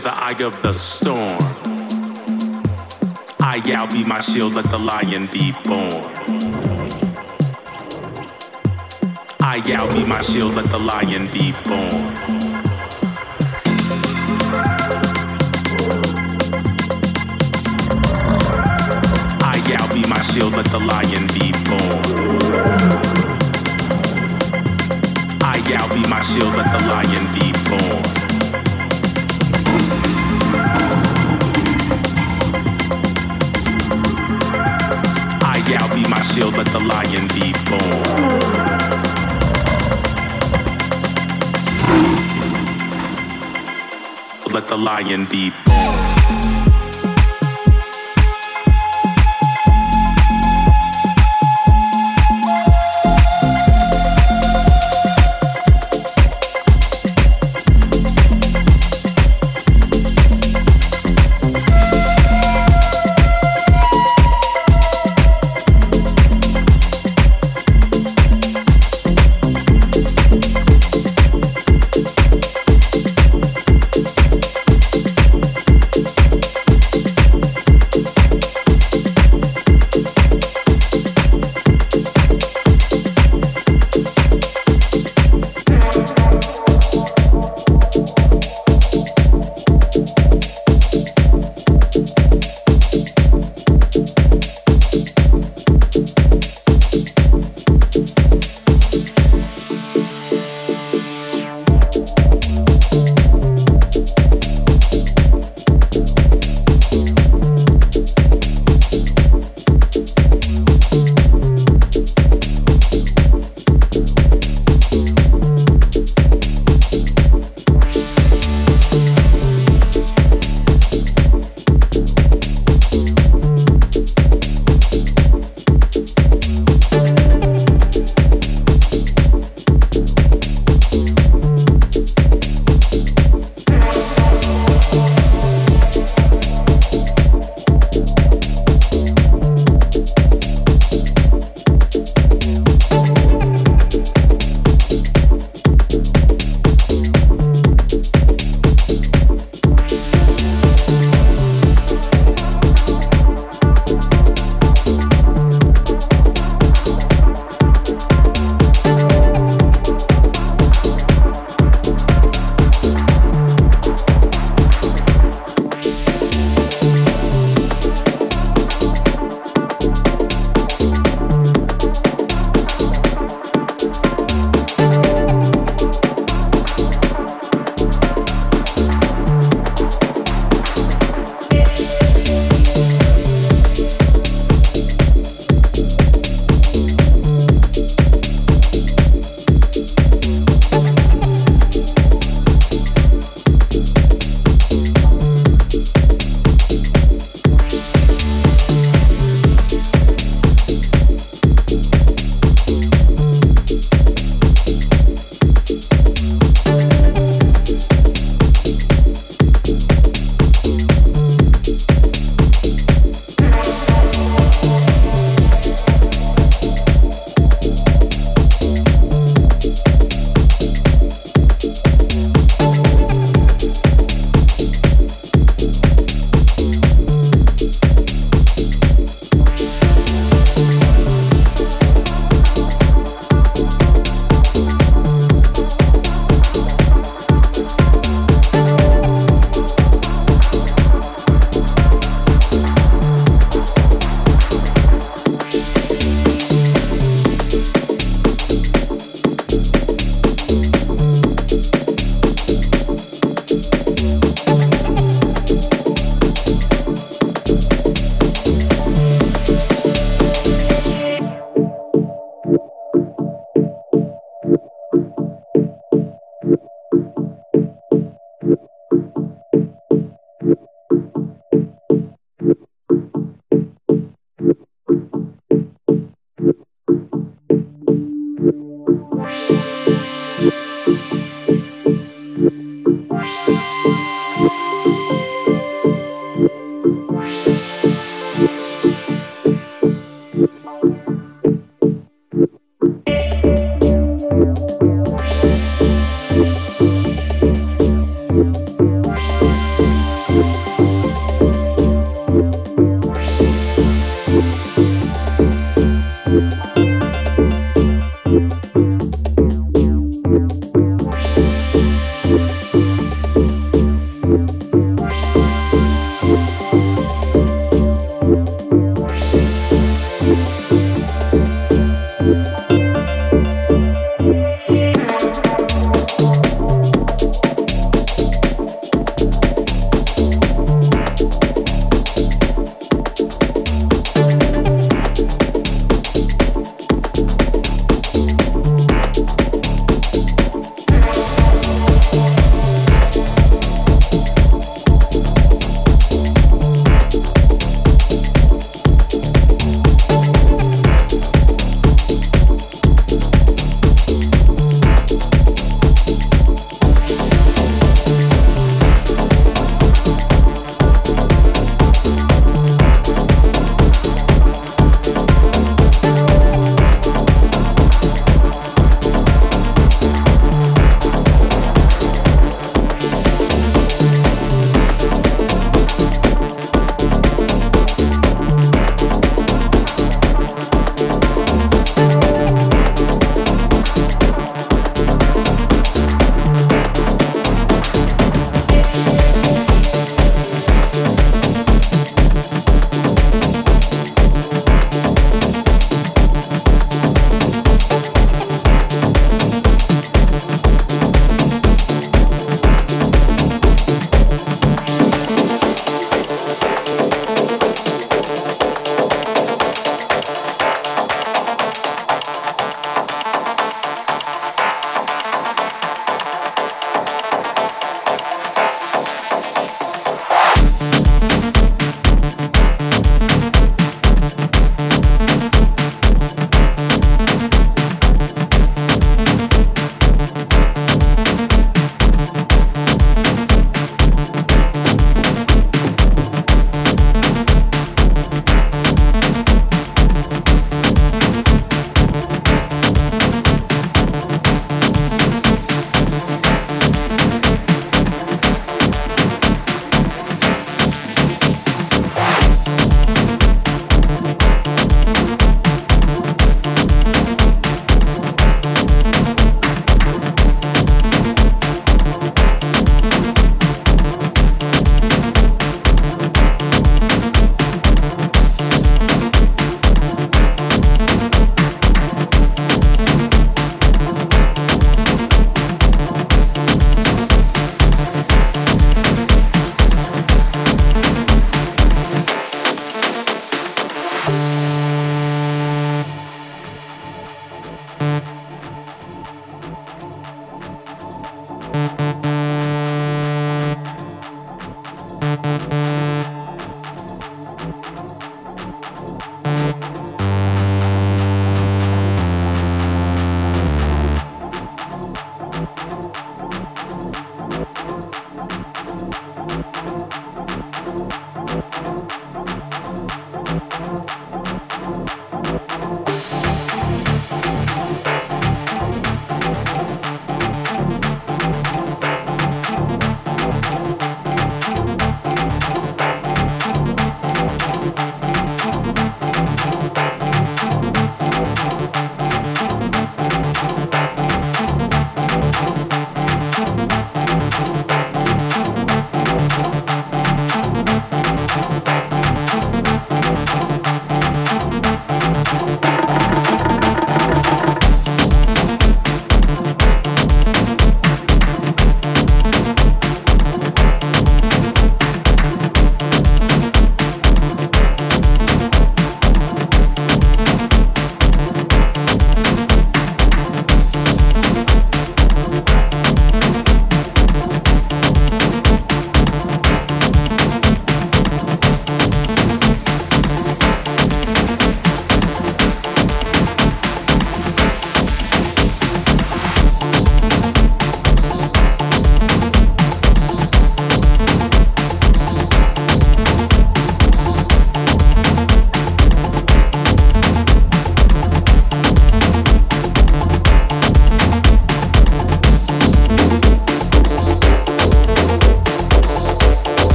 the eye of the storm. I yell be my shield, let the lion be born. I yell be my shield, let the lion be born. I yell be my shield, let the lion be born. I yell be my shield, let the lion be born. Yell be my shield, let the lion be born. Let the lion be born.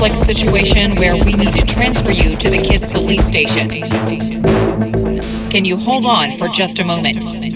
Like a situation where we need to transfer you to the kids' police station. Can you hold on for just a moment?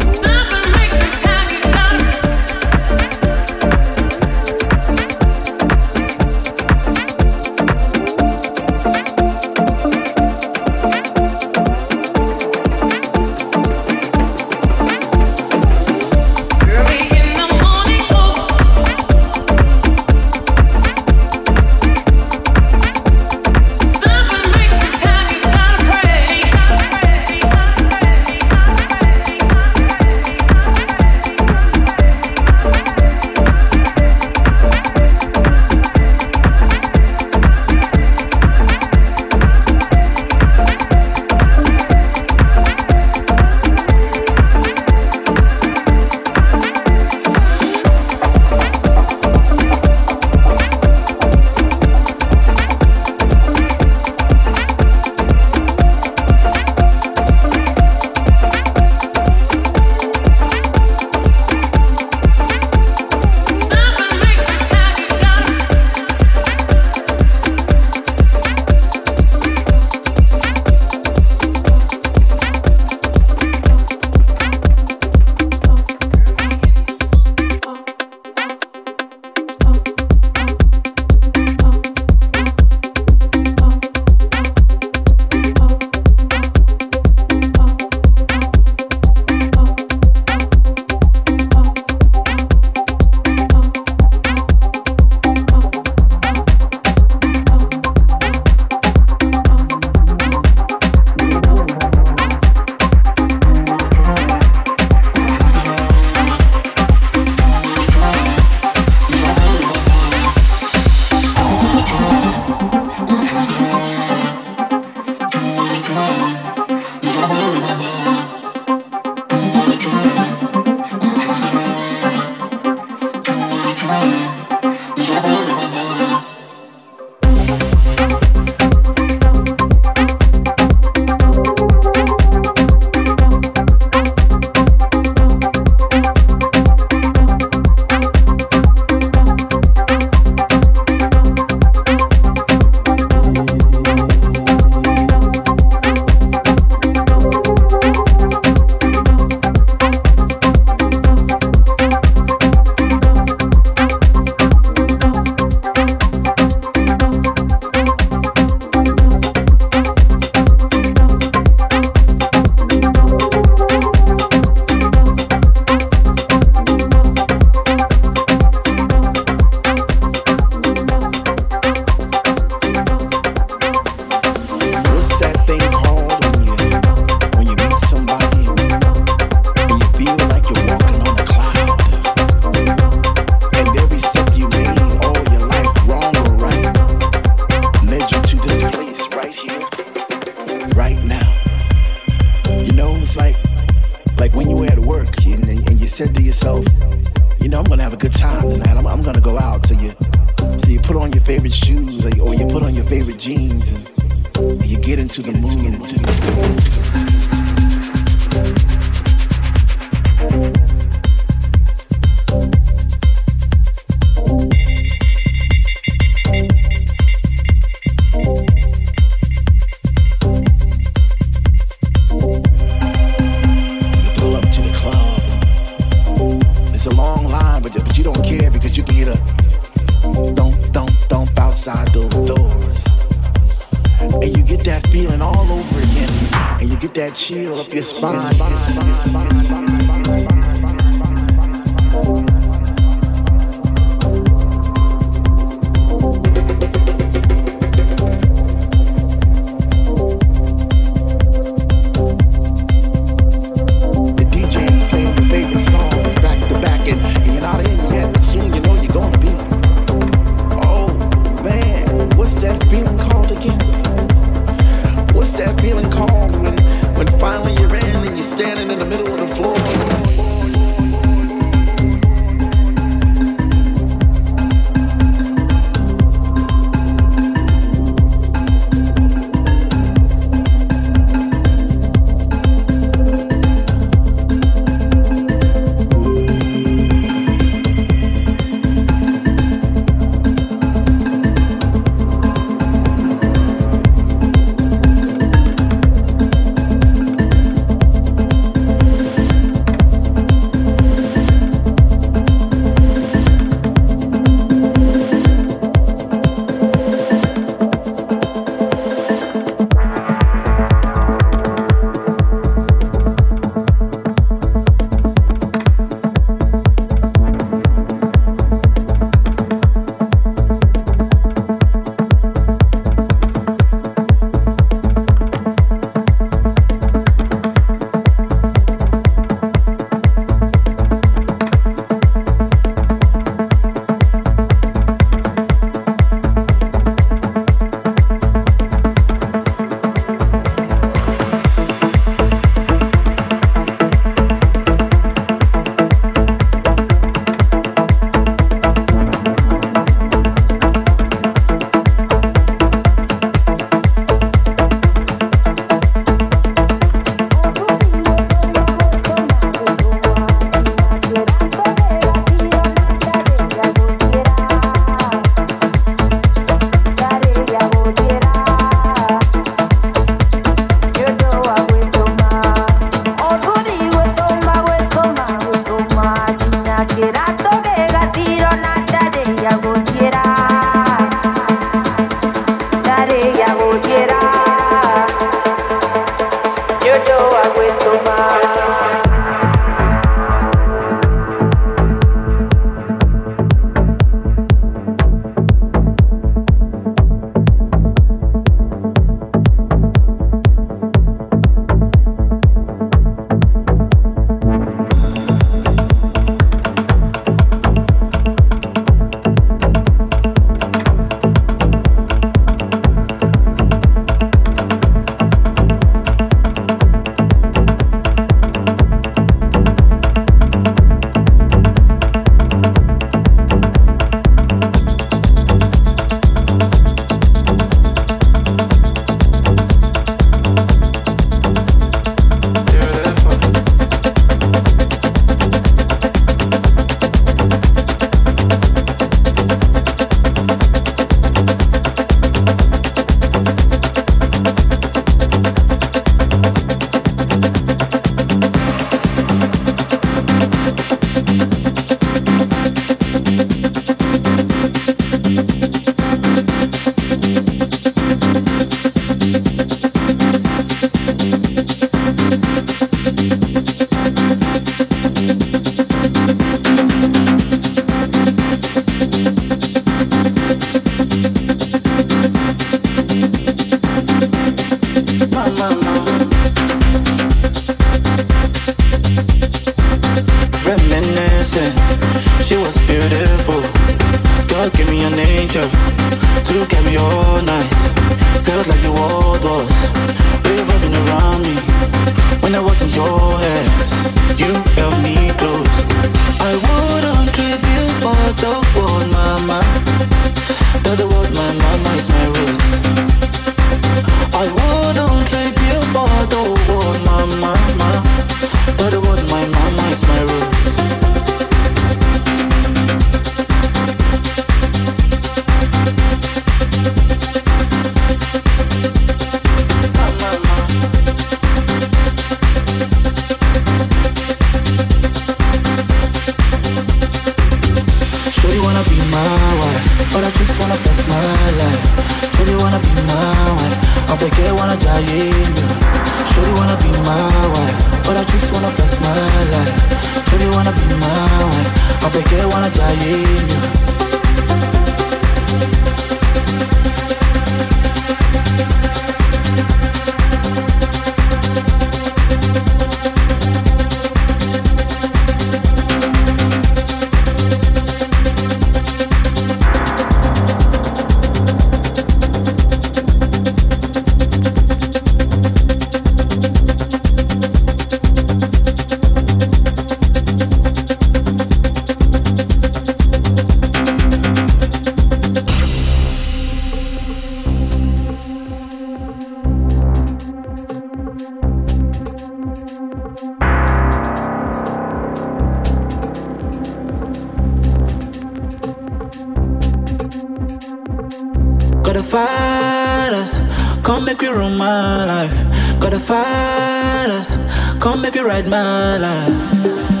Ride my life.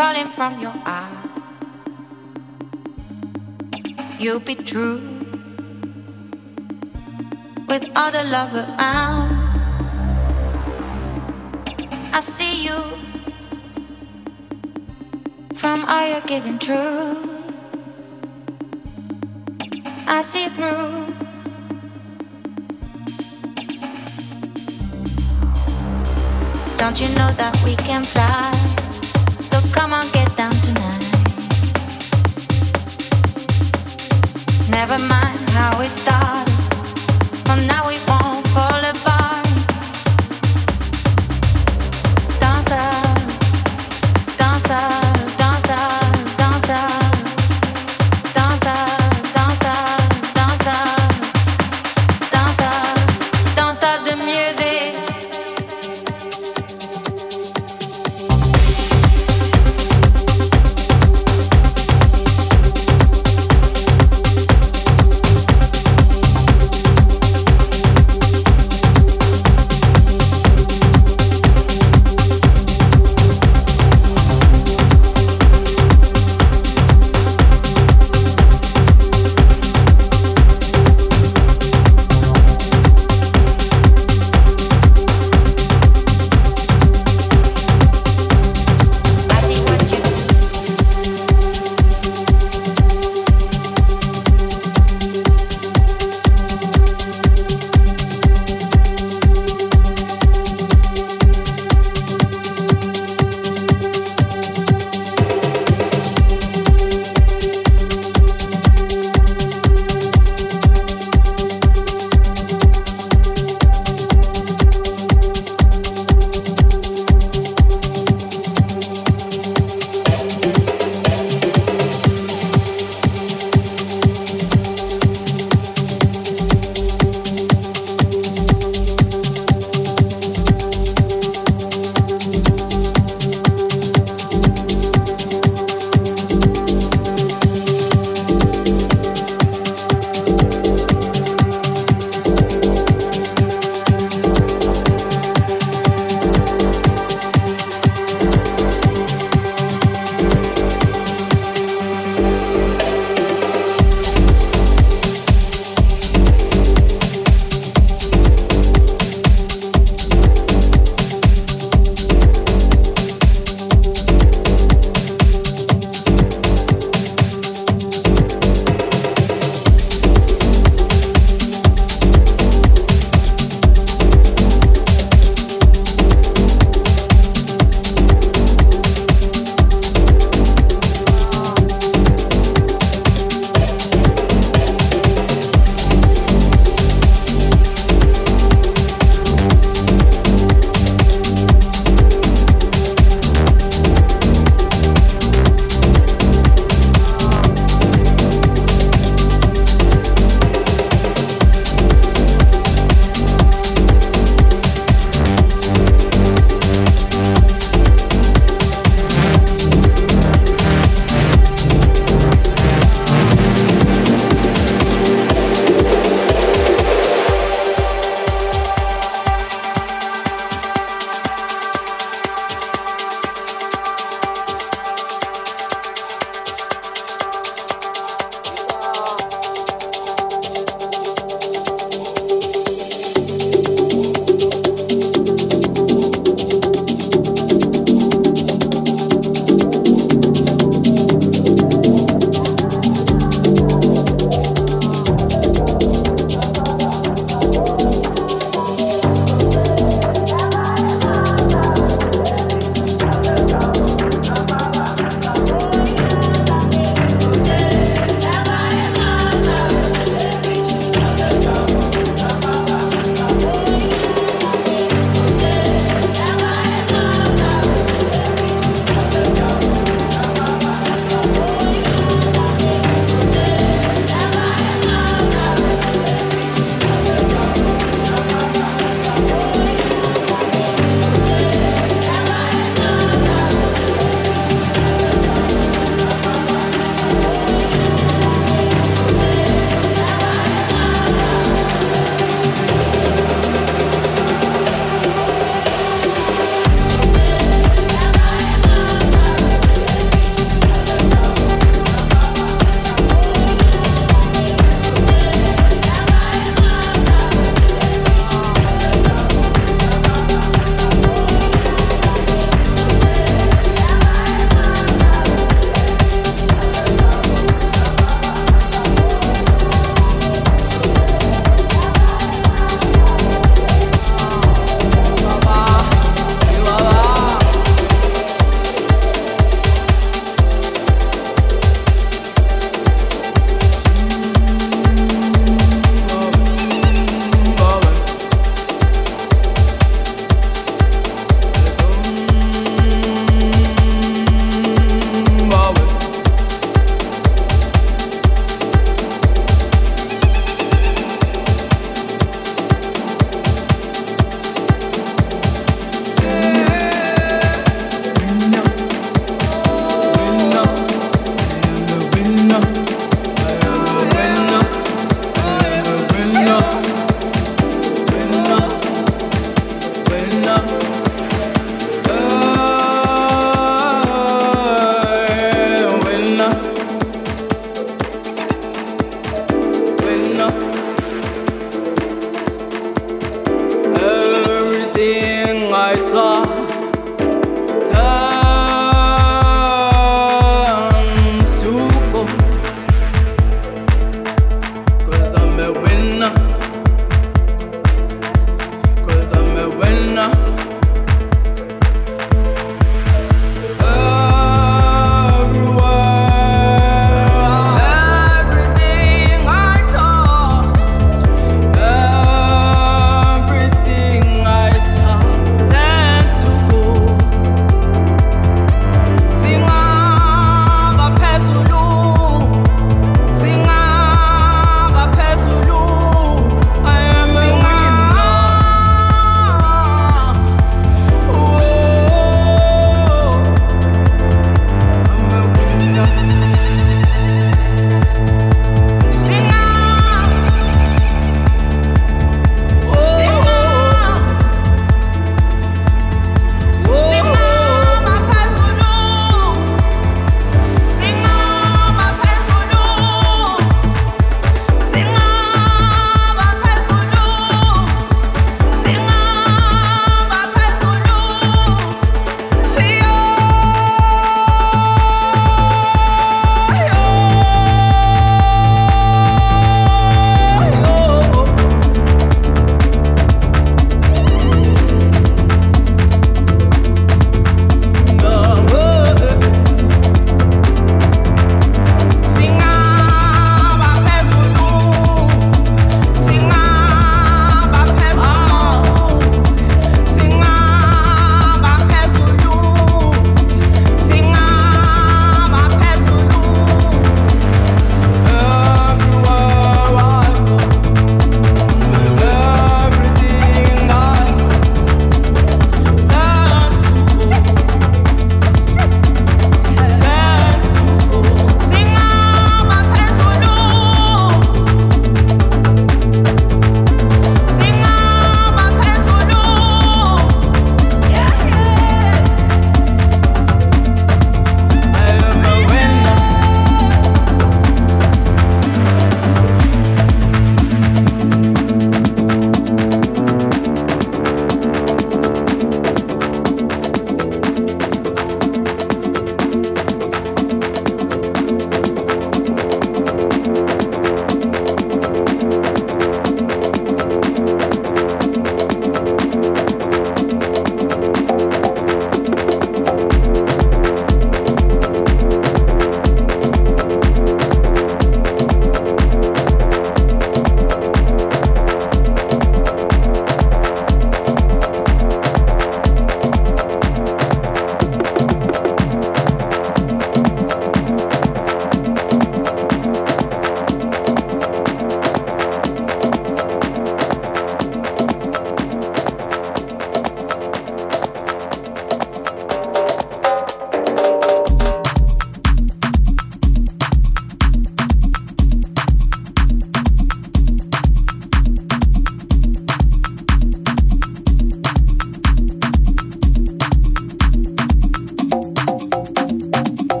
falling from your eye. You'll be true with all the love around. I see you from all you're giving true. I see through. Don't you know that we can fly? So come on, get down tonight. Never mind how it started. From now we